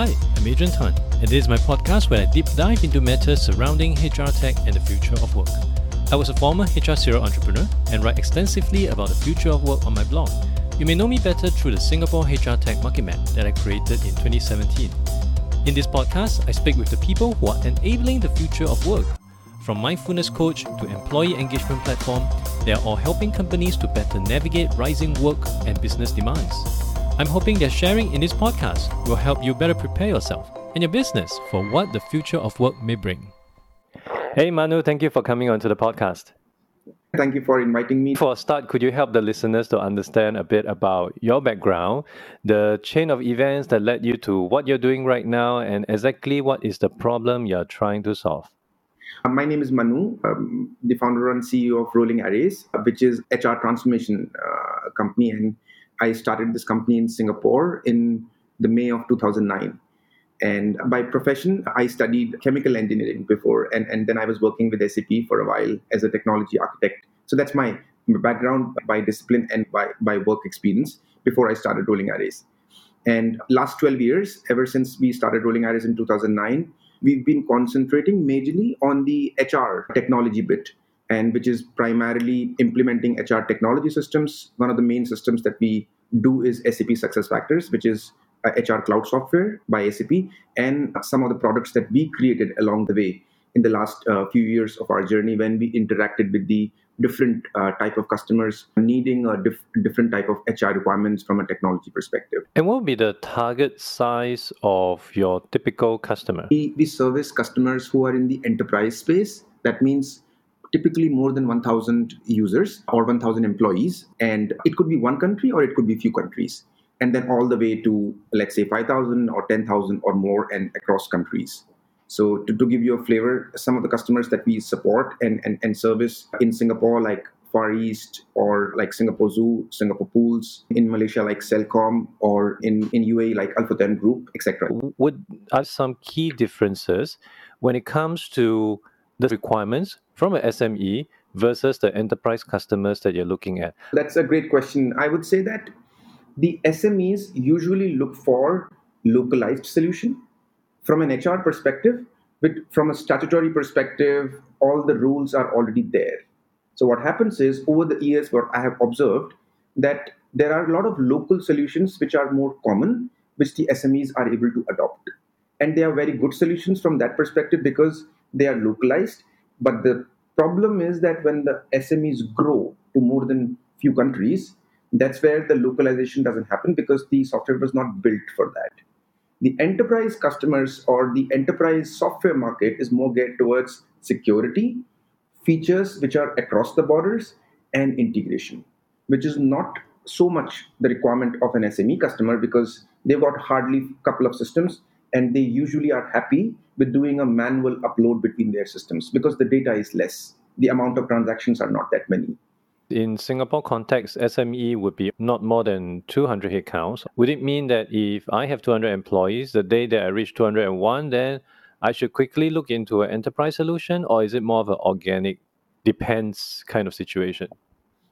Hi, I'm Adrian Tan, and this is my podcast where I deep dive into matters surrounding HR tech and the future of work. I was a former HR serial entrepreneur and write extensively about the future of work on my blog. You may know me better through the Singapore HR Tech Market Map that I created in 2017. In this podcast, I speak with the people who are enabling the future of work. From mindfulness coach to employee engagement platform, they are all helping companies to better navigate rising work and business demands. I'm hoping that sharing in this podcast will help you better prepare yourself and your business for what the future of work may bring. Hey Manu, thank you for coming onto the podcast. Thank you for inviting me. For a start, could you help the listeners to understand a bit about your background, the chain of events that led you to what you're doing right now, and exactly what is the problem you're trying to solve? Uh, my name is Manu, um, the founder and CEO of Rolling Arrays, uh, which is HR transformation uh, company, and I started this company in Singapore in the May of 2009. And by profession, I studied chemical engineering before, and, and then I was working with SAP for a while as a technology architect. So that's my background by discipline and by, by work experience before I started Rolling Arrays. And last 12 years, ever since we started Rolling Arrays in 2009, we've been concentrating majorly on the HR technology bit and which is primarily implementing HR technology systems. One of the main systems that we do is SAP SuccessFactors, which is HR cloud software by SAP, and some of the products that we created along the way in the last uh, few years of our journey when we interacted with the different uh, type of customers needing a diff- different type of HR requirements from a technology perspective. And what would be the target size of your typical customer? We, we service customers who are in the enterprise space. That means typically more than 1000 users or 1000 employees. And it could be one country or it could be few countries. And then all the way to let's say 5000 or 10000 or more and across countries. So to, to give you a flavor some of the customers that we support and, and, and service in singapore like Far East or like Singapore Zoo, Singapore Pools, in Malaysia like Celcom, or in, in UAE like Alpha Group, etc. Would are some key differences when it comes to the requirements from an SME versus the enterprise customers that you're looking at? That's a great question. I would say that the SMEs usually look for localized solution from an HR perspective, but from a statutory perspective, all the rules are already there. So what happens is over the years, what I have observed that there are a lot of local solutions which are more common, which the SMEs are able to adopt. And they are very good solutions from that perspective because they are localized but the problem is that when the SMEs grow to more than few countries, that's where the localization doesn't happen because the software was not built for that. The enterprise customers or the enterprise software market is more geared towards security, features which are across the borders, and integration, which is not so much the requirement of an SME customer because they've got hardly a couple of systems and they usually are happy with doing a manual upload between their systems because the data is less. The amount of transactions are not that many. In Singapore context, SME would be not more than 200 headcounts. Would it mean that if I have 200 employees, the day that I reach 201, then I should quickly look into an enterprise solution, or is it more of an organic, depends kind of situation?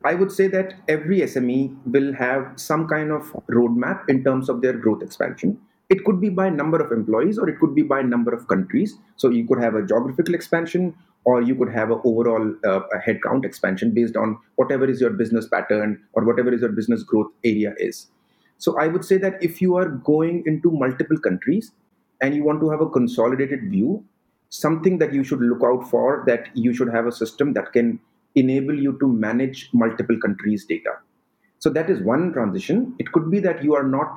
I would say that every SME will have some kind of roadmap in terms of their growth expansion it could be by number of employees or it could be by number of countries. So you could have a geographical expansion or you could have an overall uh, a headcount expansion based on whatever is your business pattern or whatever is your business growth area is. So i would say that if you are going into multiple countries and you want to have a consolidated view something that you should look out for that you should have a system that can enable you to manage multiple countries data. So that is one transition. It could be that you are not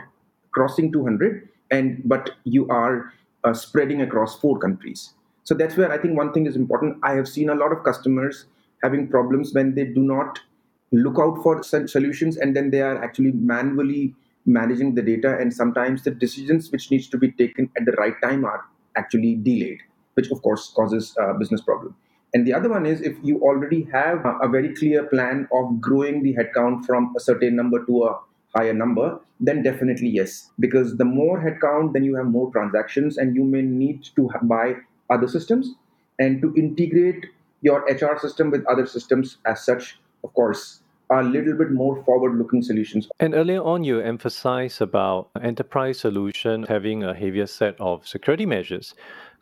crossing 200 and but you are uh, spreading across four countries. So that's where i think one thing is important. I have seen a lot of customers having problems when they do not look out for solutions and then they are actually manually managing the data and sometimes the decisions which needs to be taken at the right time are actually delayed which of course causes a business problem. And the other one is if you already have a very clear plan of growing the headcount from a certain number to a higher number, then definitely yes. Because the more headcount, then you have more transactions, and you may need to buy other systems and to integrate your HR system with other systems as such. Of course, a little bit more forward-looking solutions. And earlier on, you emphasized about enterprise solution having a heavier set of security measures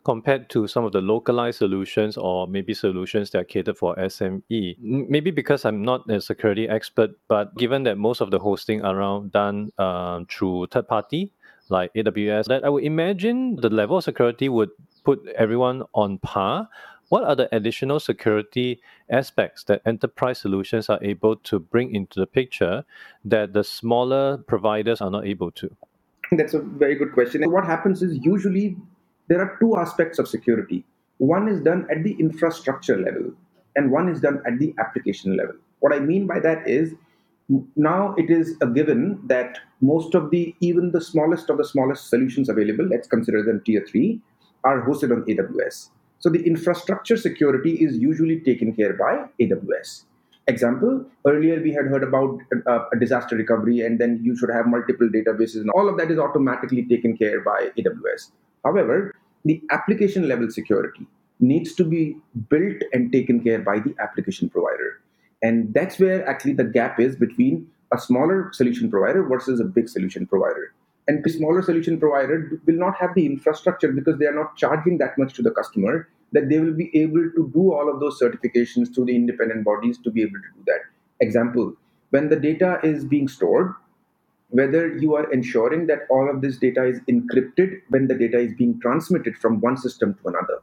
compared to some of the localized solutions or maybe solutions that cater for SME. Maybe because I'm not a security expert, but given that most of the hosting around done uh, through third party like AWS, that I would imagine the level of security would put everyone on par. What are the additional security aspects that enterprise solutions are able to bring into the picture that the smaller providers are not able to? That's a very good question. what happens is usually there are two aspects of security. One is done at the infrastructure level, and one is done at the application level. What I mean by that is now it is a given that most of the, even the smallest of the smallest solutions available, let's consider them tier three, are hosted on AWS. So the infrastructure security is usually taken care by AWS. Example, earlier we had heard about uh, a disaster recovery, and then you should have multiple databases, and all of that is automatically taken care by AWS. However, the application level security needs to be built and taken care by the application provider. And that's where actually the gap is between a smaller solution provider versus a big solution provider. And the smaller solution provider will not have the infrastructure because they are not charging that much to the customer that they will be able to do all of those certifications through the independent bodies to be able to do that. Example, when the data is being stored, whether you are ensuring that all of this data is encrypted when the data is being transmitted from one system to another.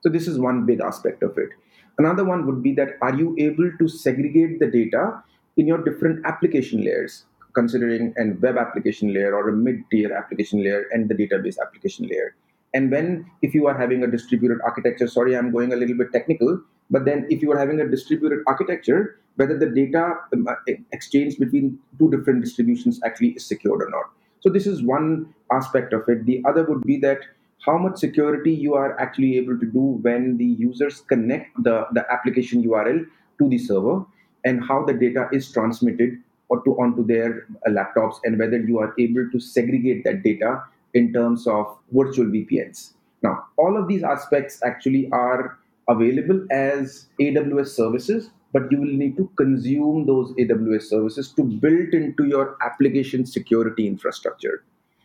So, this is one big aspect of it. Another one would be that are you able to segregate the data in your different application layers, considering a web application layer or a mid tier application layer and the database application layer? And when, if you are having a distributed architecture, sorry, I'm going a little bit technical, but then if you are having a distributed architecture, whether the data um, uh, exchange between two different distributions actually is secured or not. So this is one aspect of it. The other would be that how much security you are actually able to do when the users connect the, the application URL to the server and how the data is transmitted or to onto their uh, laptops and whether you are able to segregate that data in terms of virtual VPNs. Now, all of these aspects actually are available as AWS services, but you will need to consume those AWS services to build into your application security infrastructure,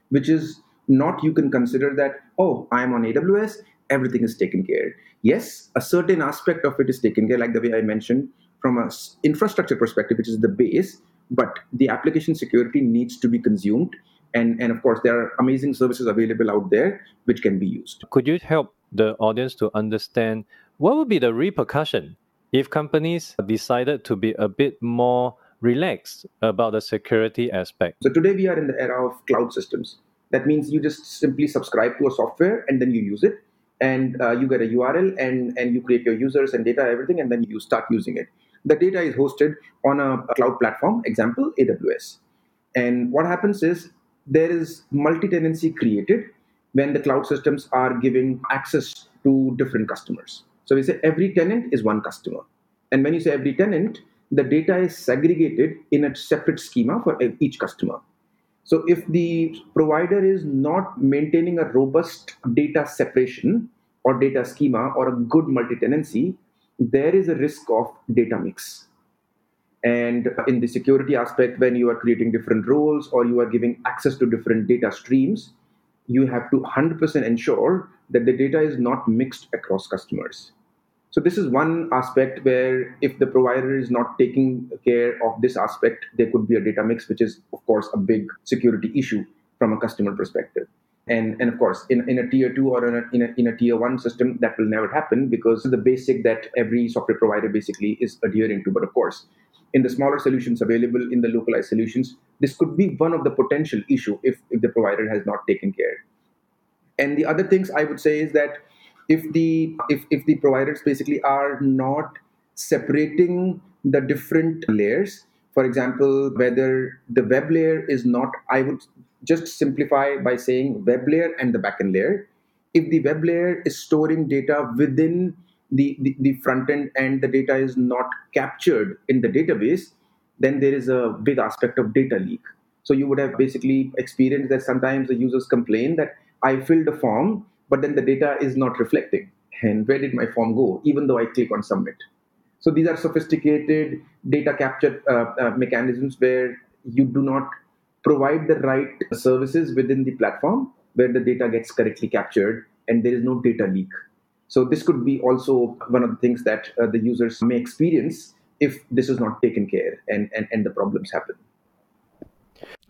which is not you can consider that, oh, I'm on AWS, everything is taken care. Yes, a certain aspect of it is taken care, like the way I mentioned, from an infrastructure perspective, which is the base, but the application security needs to be consumed and and of course there are amazing services available out there which can be used could you help the audience to understand what would be the repercussion if companies decided to be a bit more relaxed about the security aspect. So today we are in the era of cloud systems. That means you just simply subscribe to a software and then you use it. And uh, you get a url and and you create your users and data everything and then you start using it. The data is hosted on a, cloud platform example aws and what happens is there is multi-tenancy created when the cloud systems are giving access to different customers. So we say every tenant is one customer. And when you say every tenant, the data is segregated in a separate schema for each customer. So if the provider is not maintaining a robust data separation or data schema or a good multi-tenancy, there is a risk of data mix. And in the security aspect, when you are creating different roles or you are giving access to different data streams, you have to 100% ensure that the data is not mixed across customers. So, this is one aspect where if the provider is not taking care of this aspect, there could be a data mix, which is, of course, a big security issue from a customer perspective. And, and of course, in, in a tier two or in a, in, a, in a tier one system, that will never happen because the basic that every software provider basically is adhering to. But of course, in the smaller solutions available in the localized solutions, this could be one of the potential issue if, if the provider has not taken care. And the other things I would say is that if the if, if the providers basically are not separating the different layers, for example, whether the web layer is not, I would just simplify by saying web layer and the backend layer. If the web layer is storing data within the, the, the front end and the data is not captured in the database, then there is a big aspect of data leak. So you would have basically experienced that sometimes the users complain that I filled a form, but then the data is not reflecting. And where did my form go, even though I click on submit? So these are sophisticated data capture uh, uh, mechanisms where you do not provide the right services within the platform where the data gets correctly captured and there is no data leak. So this could be also one of the things that uh, the users may experience if this is not taken care and, and, and the problems happen.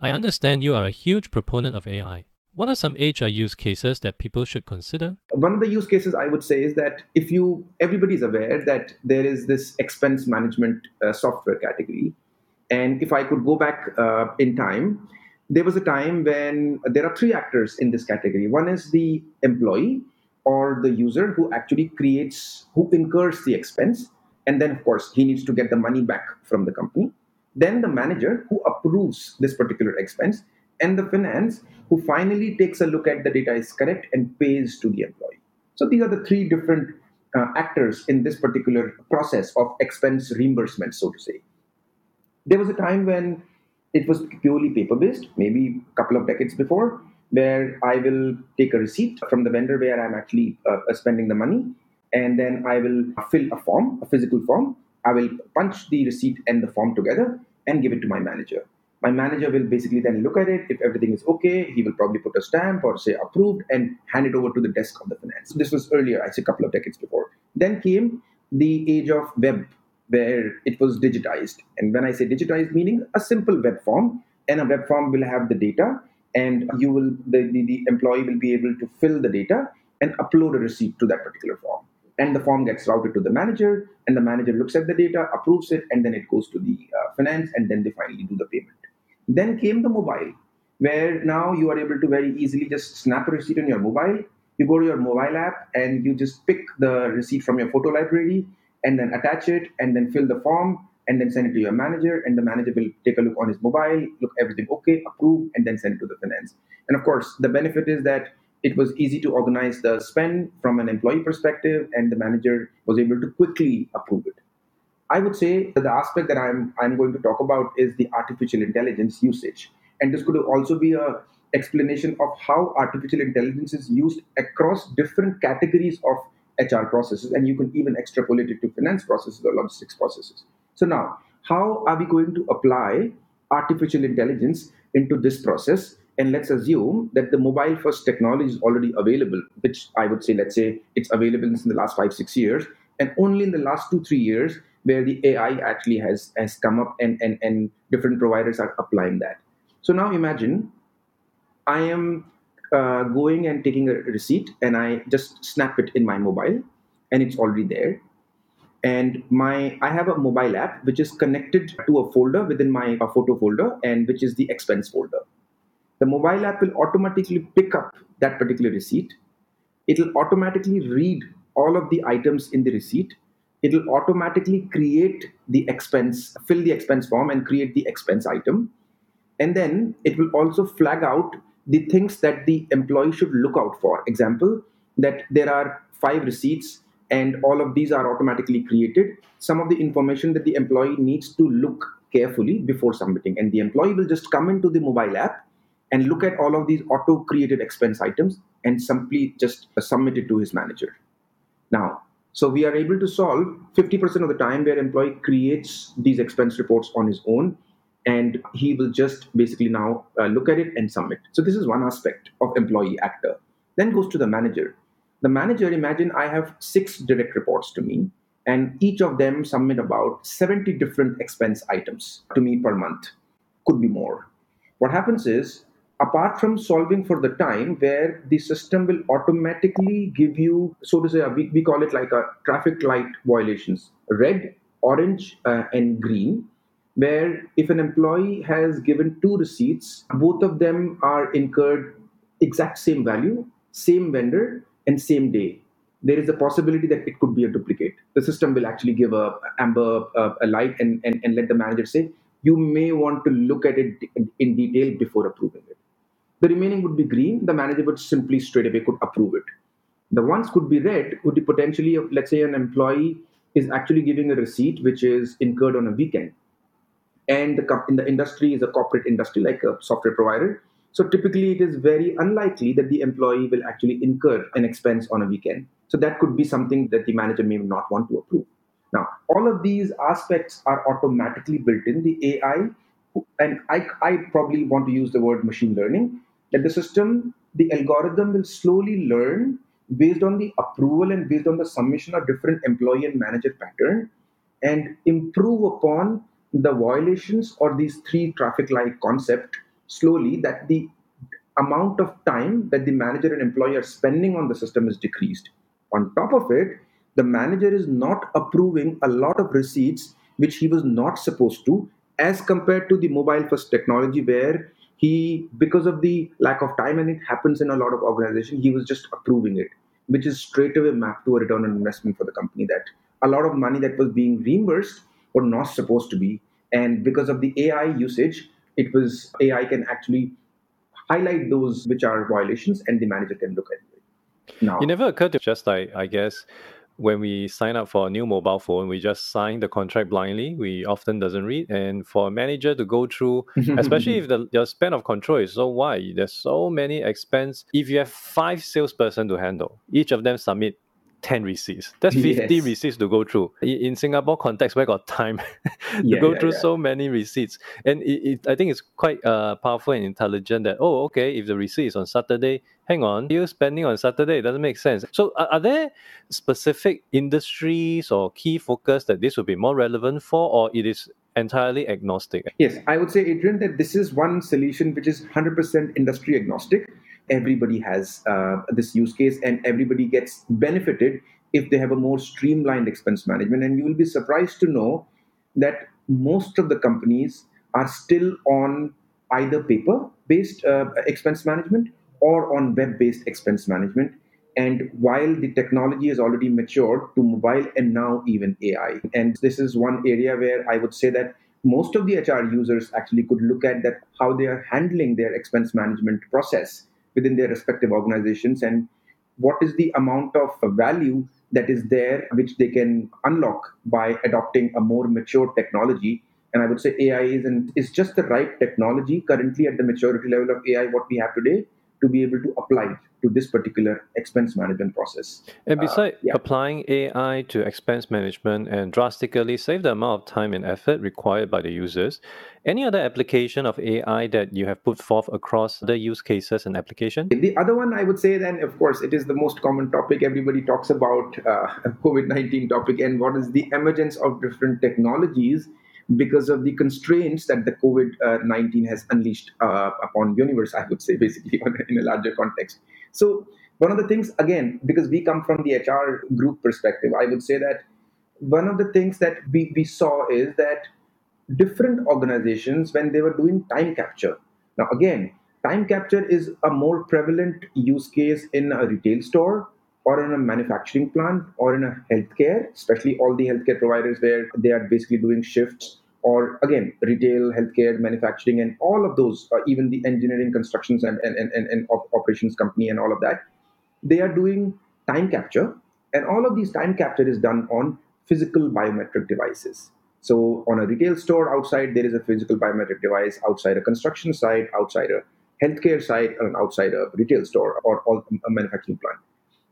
I understand you are a huge proponent of AI. What are some HR use cases that people should consider? One of the use cases I would say is that if you, everybody is aware that there is this expense management uh, software category. And if I could go back uh, in time, there was a time when there are three actors in this category. One is the employee or the user who actually creates, who incurs the expense. And then, of course, he needs to get the money back from the company. Then the manager who approves this particular expense, and the finance who finally takes a look at the data is correct and pays to the employee. So these are the three different uh, actors in this particular process of expense reimbursement, so to say. There was a time when it was purely paper based, maybe a couple of decades before, where I will take a receipt from the vendor where I'm actually uh, spending the money, and then I will fill a form, a physical form. I will punch the receipt and the form together and give it to my manager. My manager will basically then look at it. If everything is okay, he will probably put a stamp or say approved and hand it over to the desk of the finance. This was earlier, I say a couple of decades before. Then came the age of web where it was digitized. And when I say digitized, meaning a simple web form, and a web form will have the data, and you will the, the, the employee will be able to fill the data and upload a receipt to that particular form. And the form gets routed to the manager, and the manager looks at the data, approves it, and then it goes to the uh, finance, and then they finally do the payment. Then came the mobile, where now you are able to very easily just snap a receipt on your mobile. You go to your mobile app and you just pick the receipt from your photo library and then attach it and then fill the form and then send it to your manager and the manager will take a look on his mobile look everything okay approve and then send it to the finance and of course the benefit is that it was easy to organize the spend from an employee perspective and the manager was able to quickly approve it i would say that the aspect that i'm i'm going to talk about is the artificial intelligence usage and this could also be a explanation of how artificial intelligence is used across different categories of HR processes, and you can even extrapolate it to finance processes or logistics processes. So now, how are we going to apply artificial intelligence into this process? And let's assume that the mobile first technology is already available, which I would say, let's say it's available in the last five, six years, and only in the last two, three years where the AI actually has, has come up and, and, and different providers are applying that. So now imagine I am uh, going and taking a receipt and I just snap it in my mobile and it's already there. And my I have a mobile app which is connected to a folder within my uh, photo folder and which is the expense folder. The mobile app will automatically pick up that particular receipt. It'll automatically read all of the items in the receipt. It'll automatically create the expense, fill the expense form and create the expense item. And then it will also flag out the things that the employee should look out for. Example, that there are five receipts and all of these are automatically created. Some of the information that the employee needs to look carefully before submitting. And the employee will just come into the mobile app and look at all of these auto created expense items and simply just submit it to his manager. Now, so we are able to solve 50% of the time where employee creates these expense reports on his own and he will just basically now uh, look at it and submit. So this is one aspect of employee actor. Then goes to the manager. The manager, imagine I have six direct reports to me, and each of them submit about 70 different expense items to me per month. Could be more. What happens is, apart from solving for the time where the system will automatically give you, so to say, we, we call it like a traffic light violations red, orange, uh, and green where if an employee has given two receipts, both of them are incurred exact same value, same vendor, and same day. There is a possibility that it could be a duplicate. The system will actually give a amber uh, a light and, and, and let the manager say, you may want to look at it in detail before approving it. The remaining would be green. The manager would simply straight away could approve it. The ones could be red would be potentially, let's say, an employee is actually giving a receipt which is incurred on a weekend and the, in the industry is a corporate industry like a software provider. So typically, it is very unlikely that the employee will actually incur an expense on a weekend. So that could be something that the manager may not want to approve. Now, all of these aspects are automatically built in. The AI, and I, I probably want to use the word machine learning, that the system, the algorithm will slowly learn based on the approval and based on the submission of different employee and manager pattern and improve upon the violations or these three traffic light concept slowly that the amount of time that the manager and employee are spending on the system is decreased. On top of it, the manager is not approving a lot of receipts which he was not supposed to, as compared to the mobile first technology where he, because of the lack of time, and it happens in a lot of organizations, he was just approving it, which is straight away mapped to a return on investment for the company that a lot of money that was being reimbursed were not supposed to be. And because of the AI usage, it was AI can actually highlight those which are violations and the manager can look at it. Now, it never occurred to just like I guess when we sign up for a new mobile phone, we just sign the contract blindly. We often doesn't read, and for a manager to go through, especially if the your span of control is so wide, there's so many expense. If you have five salesperson to handle, each of them submit 10 receipts. That's 50 yes. receipts to go through. In Singapore context, where got time to yeah, go yeah, through yeah. so many receipts? And it, it, I think it's quite uh, powerful and intelligent that, oh, okay, if the receipt is on Saturday, hang on, you're spending on Saturday. It doesn't make sense. So are, are there specific industries or key focus that this would be more relevant for, or it is entirely agnostic? Yes, I would say, Adrian, that this is one solution which is 100% industry agnostic everybody has uh, this use case and everybody gets benefited if they have a more streamlined expense management. And you will be surprised to know that most of the companies are still on either paper based uh, expense management or on web based expense management. And while the technology has already matured to mobile and now even AI, and this is one area where I would say that most of the HR users actually could look at that how they are handling their expense management process within their respective organizations and what is the amount of value that is there which they can unlock by adopting a more mature technology? And i would say ai is, an, is just the right technology. Currently at the maturity level of ai what we have today to be able to apply it to this particular expense management process. And besides uh, yeah. applying AI to expense management and drastically save the amount of time and effort required by the users, any other application of AI that you have put forth across the use cases and application? The other one I would say then, of course, it is the most common topic everybody talks about, uh, COVID-19 topic, and what is the emergence of different technologies because of the constraints that the COVID 19 has unleashed uh, upon universe, I would say, basically, in a larger context. So, one of the things, again, because we come from the HR group perspective, I would say that one of the things that we, we saw is that different organizations, when they were doing time capture, now again, time capture is a more prevalent use case in a retail store or in a manufacturing plant or in a healthcare, especially all the healthcare providers where they are basically doing shifts or again retail healthcare manufacturing and all of those uh, even the engineering constructions and, and, and, and operations company and all of that they are doing time capture and all of these time capture is done on physical biometric devices. So on a retail store outside there is a physical biometric device outside a construction site outside a healthcare site and outside a retail store or, or a manufacturing plant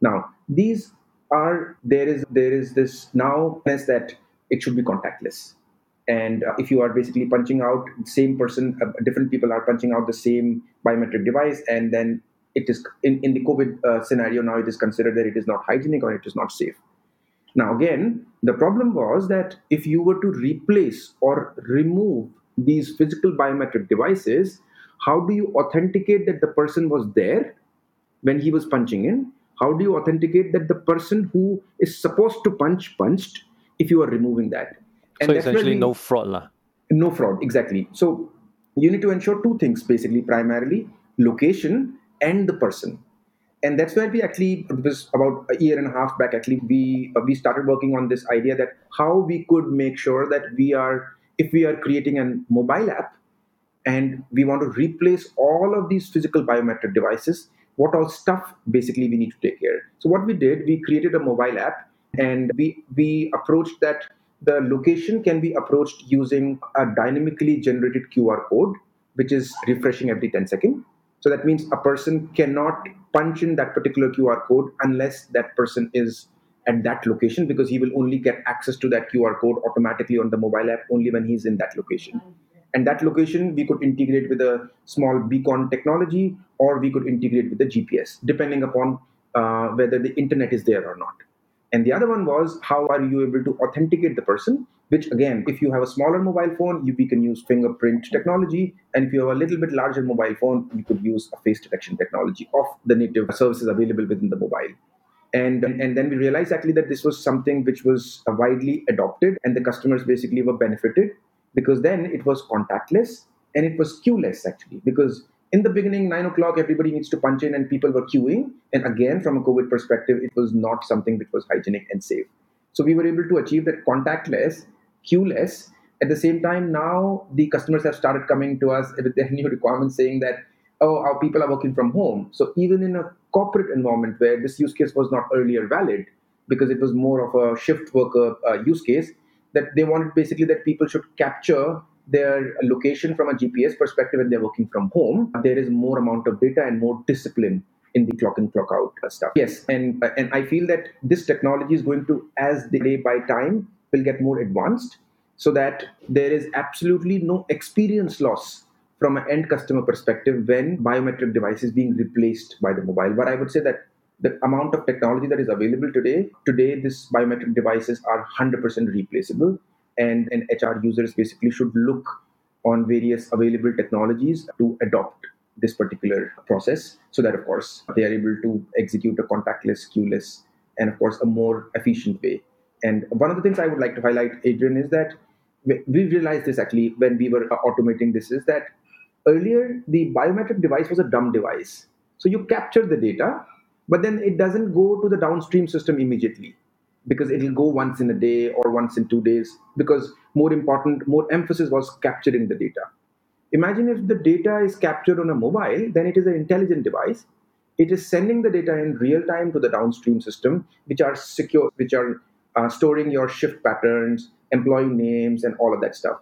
now, these are there is there is this now that it should be contactless. And uh, if you are basically punching out the same person, uh, different people are punching out the same biometric device, and then it is in, in the COVID uh, scenario now it is considered that it is not hygienic or it is not safe. Now, again, the problem was that if you were to replace or remove these physical biometric devices, how do you authenticate that the person was there when he was punching in? How do you authenticate that the person who is supposed to punch punched if you are removing that? And so essentially no fraud la. no fraud exactly. So you need to ensure two things basically primarily location and the person. And that's where we actually it was about a year and a half back actually we uh, we started working on this idea that how we could make sure that we are if we are creating a mobile app and we want to replace all of these physical biometric devices what all stuff basically we need to take care. So what we did, we created a mobile app and we we approached that the location can be approached using a dynamically generated QR code, which is refreshing every 10 seconds. So that means a person cannot punch in that particular QR code unless that person is at that location because he will only get access to that QR code automatically on the mobile app only when he's in that location. And that location we could integrate with a small beacon technology or we could integrate with the GPS, depending upon uh, whether the internet is there or not. And the other one was how are you able to authenticate the person? Which again, if you have a smaller mobile phone, you, we can use fingerprint technology. And if you have a little bit larger mobile phone, you could use a face detection technology of the native services available within the mobile. And, and then we realized actually that this was something which was widely adopted and the customers basically were benefited because then it was contactless and it was queueless actually because in the beginning, nine o'clock, everybody needs to punch in, and people were queuing. And again, from a COVID perspective, it was not something which was hygienic and safe. So we were able to achieve that contactless, queueless. At the same time, now the customers have started coming to us with their new requirements saying that, oh, our people are working from home. So even in a corporate environment where this use case was not earlier valid, because it was more of a shift worker uh, use case, that they wanted basically that people should capture their location from a GPS perspective when they're working from home, there is more amount of data and more discipline in the clock in clock out uh, stuff. Yes, and uh, and I feel that this technology is going to, as the day by time, will get more advanced, so that there is absolutely no experience loss from an end customer perspective when biometric device is being replaced by the mobile. But I would say that the amount of technology that is available today, today, these biometric devices are 100% replaceable. And, and HR users basically should look on various available technologies to adopt this particular process so that of course they are able to execute a contactless queueless and of course a more efficient way. And one of the things i would like to highlight adrian is that we realized this actually when we were uh, automating this is that earlier the biometric device was a dumb device. So you capture the data but then it doesn't go to the downstream system immediately because it'll go once in a day or once in two days because more important more emphasis was capturing the data. Imagine if the data is captured on a mobile then it is an intelligent device. It is sending the data in real time to the downstream system which are secure which are uh, storing your shift patterns employee names and all of that stuff.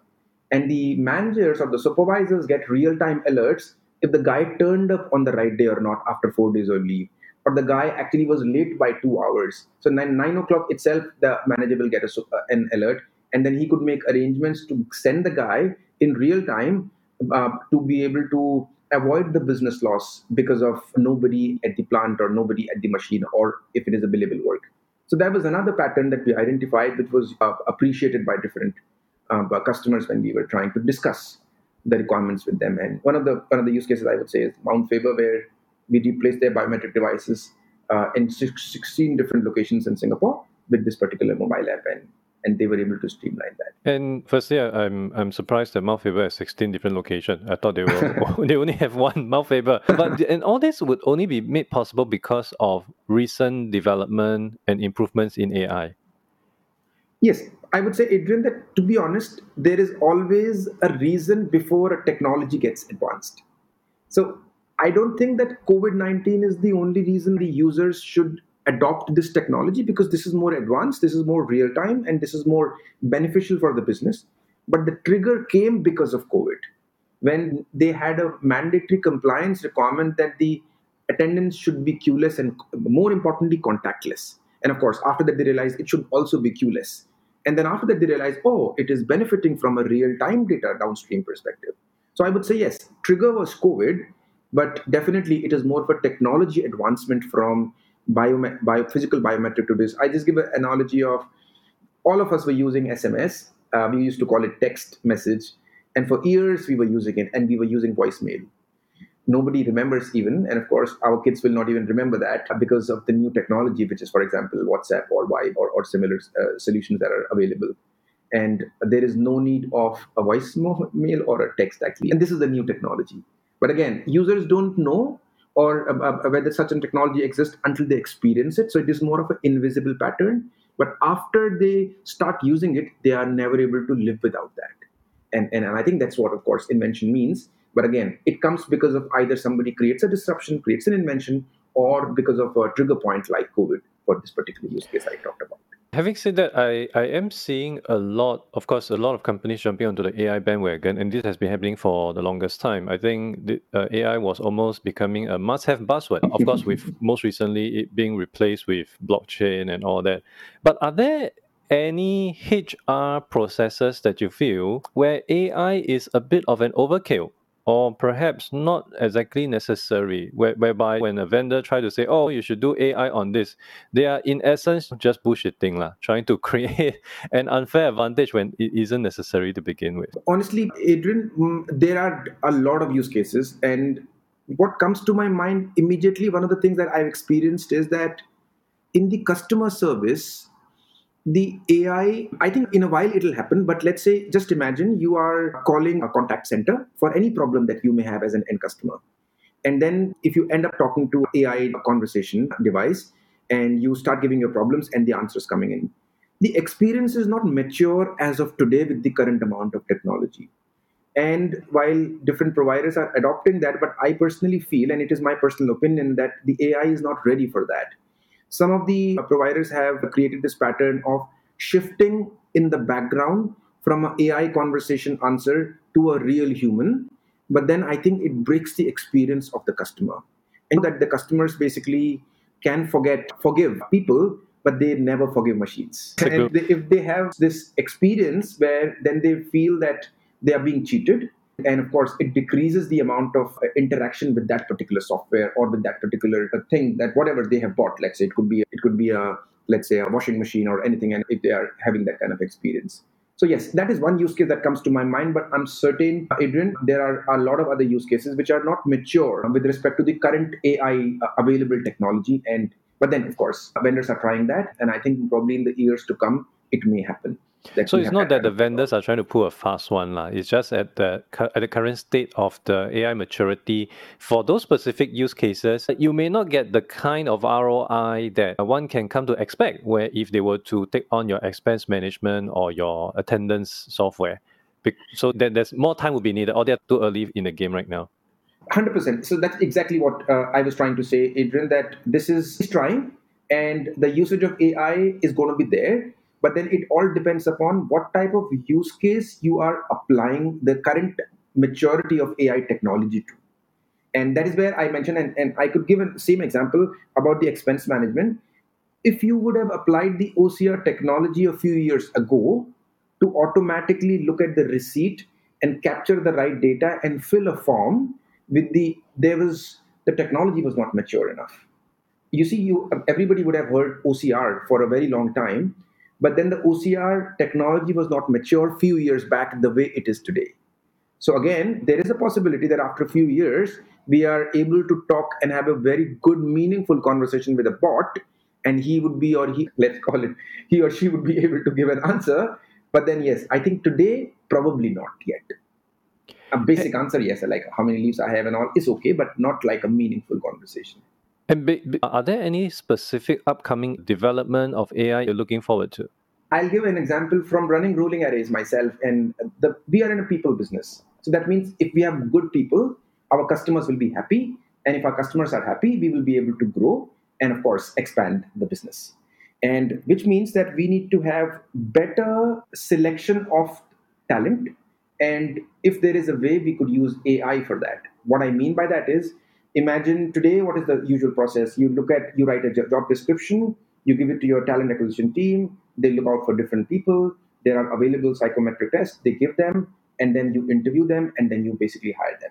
And the managers or the supervisors get real time alerts if the guy turned up on the right day or not after four days of leave or the guy actually was late by two hours. So nine, nine o'clock itself, the manager will get a, uh, an alert, and then he could make arrangements to send the guy in real time uh, to be able to avoid the business loss because of nobody at the plant or nobody at the machine, or if it is a billable work. So that was another pattern that we identified, which was uh, appreciated by different uh, customers when we were trying to discuss the requirements with them. And one of the one of the use cases I would say is Mount Faber, where we replaced their biometric devices uh, in 16 different locations in Singapore with this particular mobile app, and and they were able to streamline that. And firstly, I'm I'm surprised that Mount Faber has 16 different locations. I thought they were they only have one Mount Faber. But and all this would only be made possible because of recent development and improvements in AI. Yes, I would say, Adrian, that to be honest, there is always a reason before a technology gets advanced. So I don't think that COVID 19 is the only reason the users should adopt this technology because this is more advanced, this is more real time, and this is more beneficial for the business. But the trigger came because of COVID when they had a mandatory compliance requirement that the attendance should be queueless and more importantly contactless. And of course after that they realized it should also be queueless. And then after that they realized oh it is benefiting from a real time data downstream perspective. So i would say yes trigger was covid but definitely, it is more of a technology advancement from bio, bio physical biometric to this. I just give an analogy of all of us were using SMS. Uh, we used to call it text message, and for years we were using it, and we were using voicemail. Nobody remembers even, and of course, our kids will not even remember that because of the new technology, which is, for example, WhatsApp or Vibe or, or similar uh, solutions that are available and there is no need of a voicemail or a text actually and this is the new technology but again, users don't know or uh, uh, whether such a technology exists until they experience it. So it is more of an invisible pattern. But after they start using it, they are never able to live without that. And, and, and I think that's what, of course, invention means. But again, it comes because of either somebody creates a disruption, creates an invention, or because of a trigger point like COVID. For this particular use case I talked about. Having said that, I, I am seeing a lot, of course, a lot of companies jumping onto the AI bandwagon, and this has been happening for the longest time. I think the, uh, AI was almost becoming a must have buzzword, of course, with most recently it being replaced with blockchain and all that. But are there any HR processes that you feel where AI is a bit of an overkill? Or perhaps not exactly necessary where, whereby when a vendor try to say oh you should do ai on this they are in essence just bullshitting lah, trying to create an unfair advantage when it isn't necessary to begin with. Honestly adrian mm, there are a lot of use cases and what comes to my mind immediately one of the things that i've experienced is that in the customer service the AI, I think in a while it'll happen, but let's say, just imagine you are calling a contact center for any problem that you may have as an end customer. And then if you end up talking to AI conversation device and you start giving your problems and the answers coming in, the experience is not mature as of today with the current amount of technology. And while different providers are adopting that, but I personally feel, and it is my personal opinion, that the AI is not ready for that some of the providers have created this pattern of shifting in the background from an AI conversation answer to a real human. But then I think it breaks the experience of the customer. And that the customers basically can forget, forgive people, but they never forgive machines. And if they have this experience where then they feel that they are being cheated, and of course it decreases the amount of uh, interaction with that particular software or with that particular uh, thing that whatever they have bought. Let's say it could be it could be a let's say a washing machine or anything and if they are having that kind of experience. So yes that is one use case that comes to my mind but i'm certain adrian there are a lot of other use cases which are not mature with respect to the current ai uh, available technology. And but then of course vendors are trying that and i think probably in the years to come it may happen so it's not that the vendors are trying to pull a fast one, lah. It's just at the at the current state of the AI maturity for those specific use cases, you may not get the kind of ROI that one can come to expect. Where if they were to take on your expense management or your attendance software, so that there's more time will be needed, or they're too early in the game right now. 100%. So that's exactly what uh, I was trying to say, Adrian, that this is trying and the usage of AI is going to be there but then it all depends upon what type of use case you are applying the current maturity of AI technology to. And that is where I mentioned, and, and I could give a same example about the expense management. If you would have applied the OCR technology a few years ago to automatically look at the receipt and capture the right data and fill a form with the there was the technology was not mature enough. You see, you everybody would have heard OCR for a very long time, but then the OCR technology was not mature few years back the way it is today. So again, there is a possibility that after a few years, we are able to talk and have a very good, meaningful conversation with a bot, and he would be, or he, let's call it, he or she would be able to give an answer. But then, yes, I think today, probably not yet. A basic answer, yes, like how many leaves I have and all is okay, but not like a meaningful conversation. And be, be, are there any specific upcoming development of AI you're looking forward to? I'll give an example from running Rolling Arrays myself, and the, we are in a people business. So that means if we have good people, our customers will be happy, and if our customers are happy, we will be able to grow and, of course, expand the business. And which means that we need to have better selection of talent. And if there is a way, we could use AI for that. What I mean by that is imagine today what is the usual process? You look at you write a job description you give it to your talent acquisition team they look out for different people there are available psychometric tests they give them and then you interview them and then you basically hire them.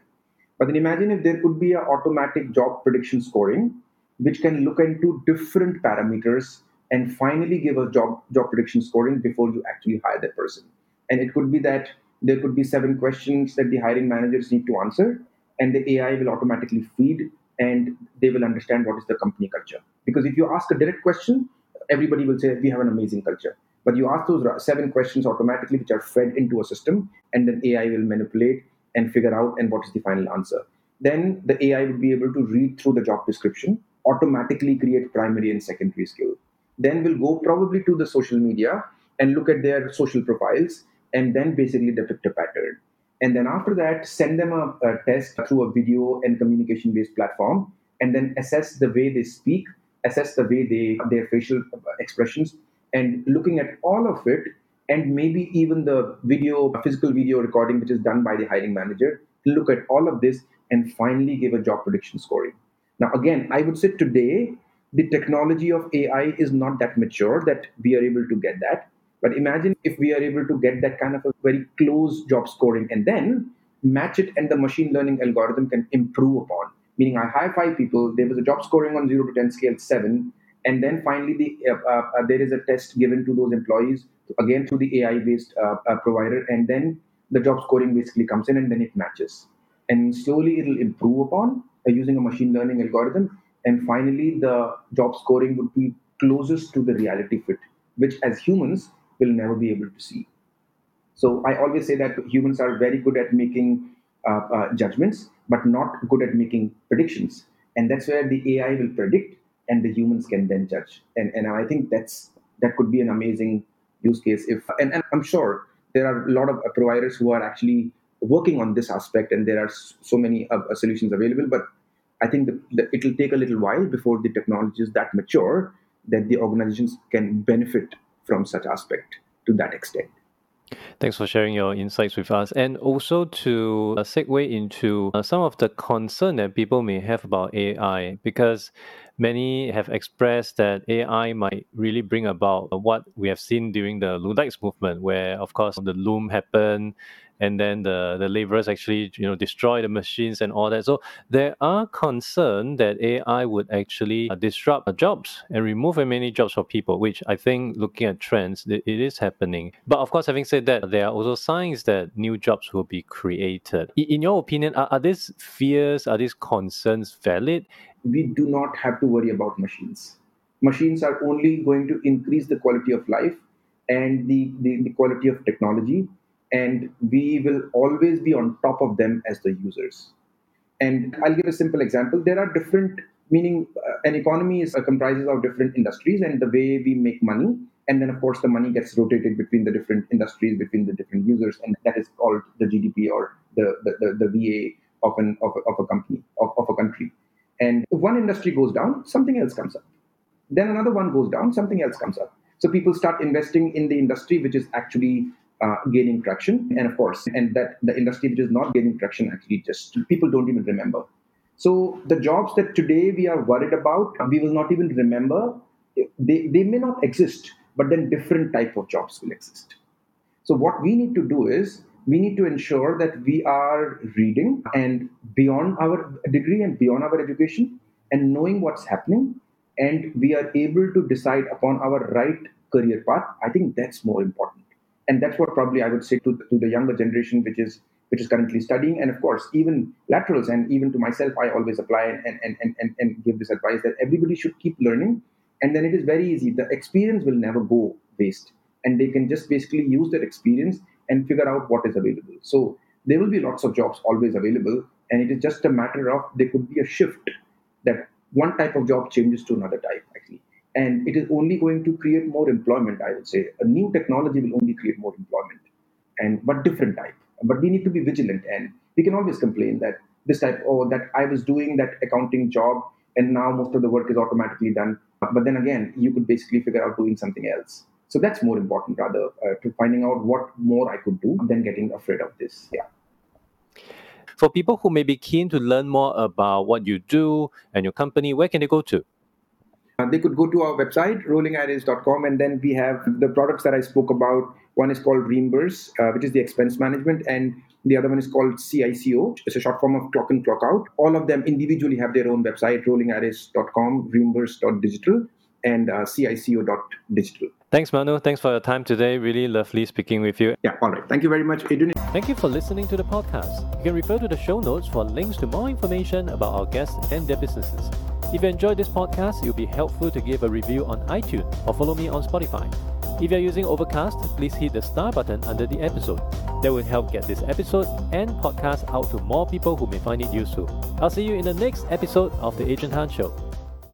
But then imagine if there could be an automatic job prediction scoring which can look into different parameters and finally give a job job prediction scoring before you actually hire that person. And it could be that there could be seven questions that the hiring managers need to answer and the AI will automatically feed and they will understand what is the company culture. Because if you ask a direct question, everybody will say, We have an amazing culture. But you ask those seven questions automatically, which are fed into a system, and then AI will manipulate and figure out and what is the final answer. Then the AI will be able to read through the job description, automatically create primary and secondary skill. Then we'll go probably to the social media and look at their social profiles and then basically depict a pattern and then after that send them a, a test through a video and communication based platform and then assess the way they speak assess the way they their facial expressions, and looking at all of it, and maybe even the video, physical video recording, which is done by the hiring manager, look at all of this and finally give a job prediction scoring. Now, again, I would say today the technology of AI is not that mature that we are able to get that. But imagine if we are able to get that kind of a very close job scoring and then match it and the machine learning algorithm can improve upon. Meaning, I hire five people, there was a job scoring on 0 to 10 scale 7, and then finally the, uh, uh, uh, there is a test given to those employees, again through the AI based uh, uh, provider, and then the job scoring basically comes in and then it matches. And slowly it'll improve upon uh, using a machine learning algorithm. And finally, the job scoring would be closest to the reality fit, which as humans will never be able to see. So I always say that humans are very good at making uh, uh, judgments, but not good at making predictions. And that's where the AI will predict, and the humans can then judge. And and I think that's that could be an amazing use case. If and, and I'm sure there are a lot of providers who are actually working on this aspect, and there are so many uh, solutions available. But I think that it'll take a little while before the technology is that mature that the organizations can benefit from such aspect to that extent. Thanks for sharing your insights with us. And also to uh, segue into uh, some of the concern that people may have about AI, because many have expressed that AI might really bring about what we have seen during the Luddites movement, where, of course, the loom happened and then the, the laborers actually you know destroy the machines and all that. So there are concerns that AI would actually uh, disrupt jobs and remove many jobs for people, which I think looking at trends, it is happening. But of course, having said that, there are also signs that new jobs will be created. In your opinion, are, are these fears, are these concerns valid? We do not have to worry about machines. Machines are only going to increase the quality of life and the, the, the quality of technology and we will always be on top of them as the users. And I'll give a simple example. There are different, meaning uh, an economy is uh, comprises of different industries and the way we make money. And then, of course, the money gets rotated between the different industries, between the different users, and that is called the GDP or the, the, the, the VA of, an, of, a, of a company, of, of a country. And if one industry goes down, something else comes up. Then another one goes down, something else comes up. So people start investing in the industry which is actually uh, gaining traction. And of course, and that the industry which is not gaining traction actually just people don't even remember. So the jobs that today we are worried about, we will not even remember. They, they may not exist, but then different type of jobs will exist. So what we need to do is we need to ensure that we are reading and beyond our degree and beyond our education and knowing what's happening and we are able to decide upon our right career path i think that's more important and that's what probably I would say to, to the younger generation, which is which is currently studying. And of course, even laterals and even to myself, I always apply and, and, and, and, and give this advice that everybody should keep learning. And then it is very easy. The experience will never go waste. And they can just basically use that experience and figure out what is available. So there will be lots of jobs always available. And it is just a matter of there could be a shift that one type of job changes to another type, actually and it is only going to create more employment i would say a new technology will only create more employment and but different type but we need to be vigilant and we can always complain that this type or oh, that i was doing that accounting job and now most of the work is automatically done but then again you could basically figure out doing something else so that's more important rather uh, to finding out what more i could do than getting afraid of this yeah for people who may be keen to learn more about what you do and your company where can they go to uh, they could go to our website, rollingarrays.com, and then we have the products that I spoke about. One is called Reimburse, uh, which is the expense management, and the other one is called CICO. It's a short form of clock in, clock out. All of them individually have their own website, rollingarrays.com, reimburse.digital, and uh, cico.digital. Thanks, Manu. Thanks for your time today. Really lovely speaking with you. Yeah, all right. Thank you very much, Adrian. Thank you for listening to the podcast. You can refer to the show notes for links to more information about our guests and their businesses. If you enjoyed this podcast, it would be helpful to give a review on iTunes or follow me on Spotify. If you're using Overcast, please hit the star button under the episode. That will help get this episode and podcast out to more people who may find it useful. I'll see you in the next episode of The Adrian Tan Show.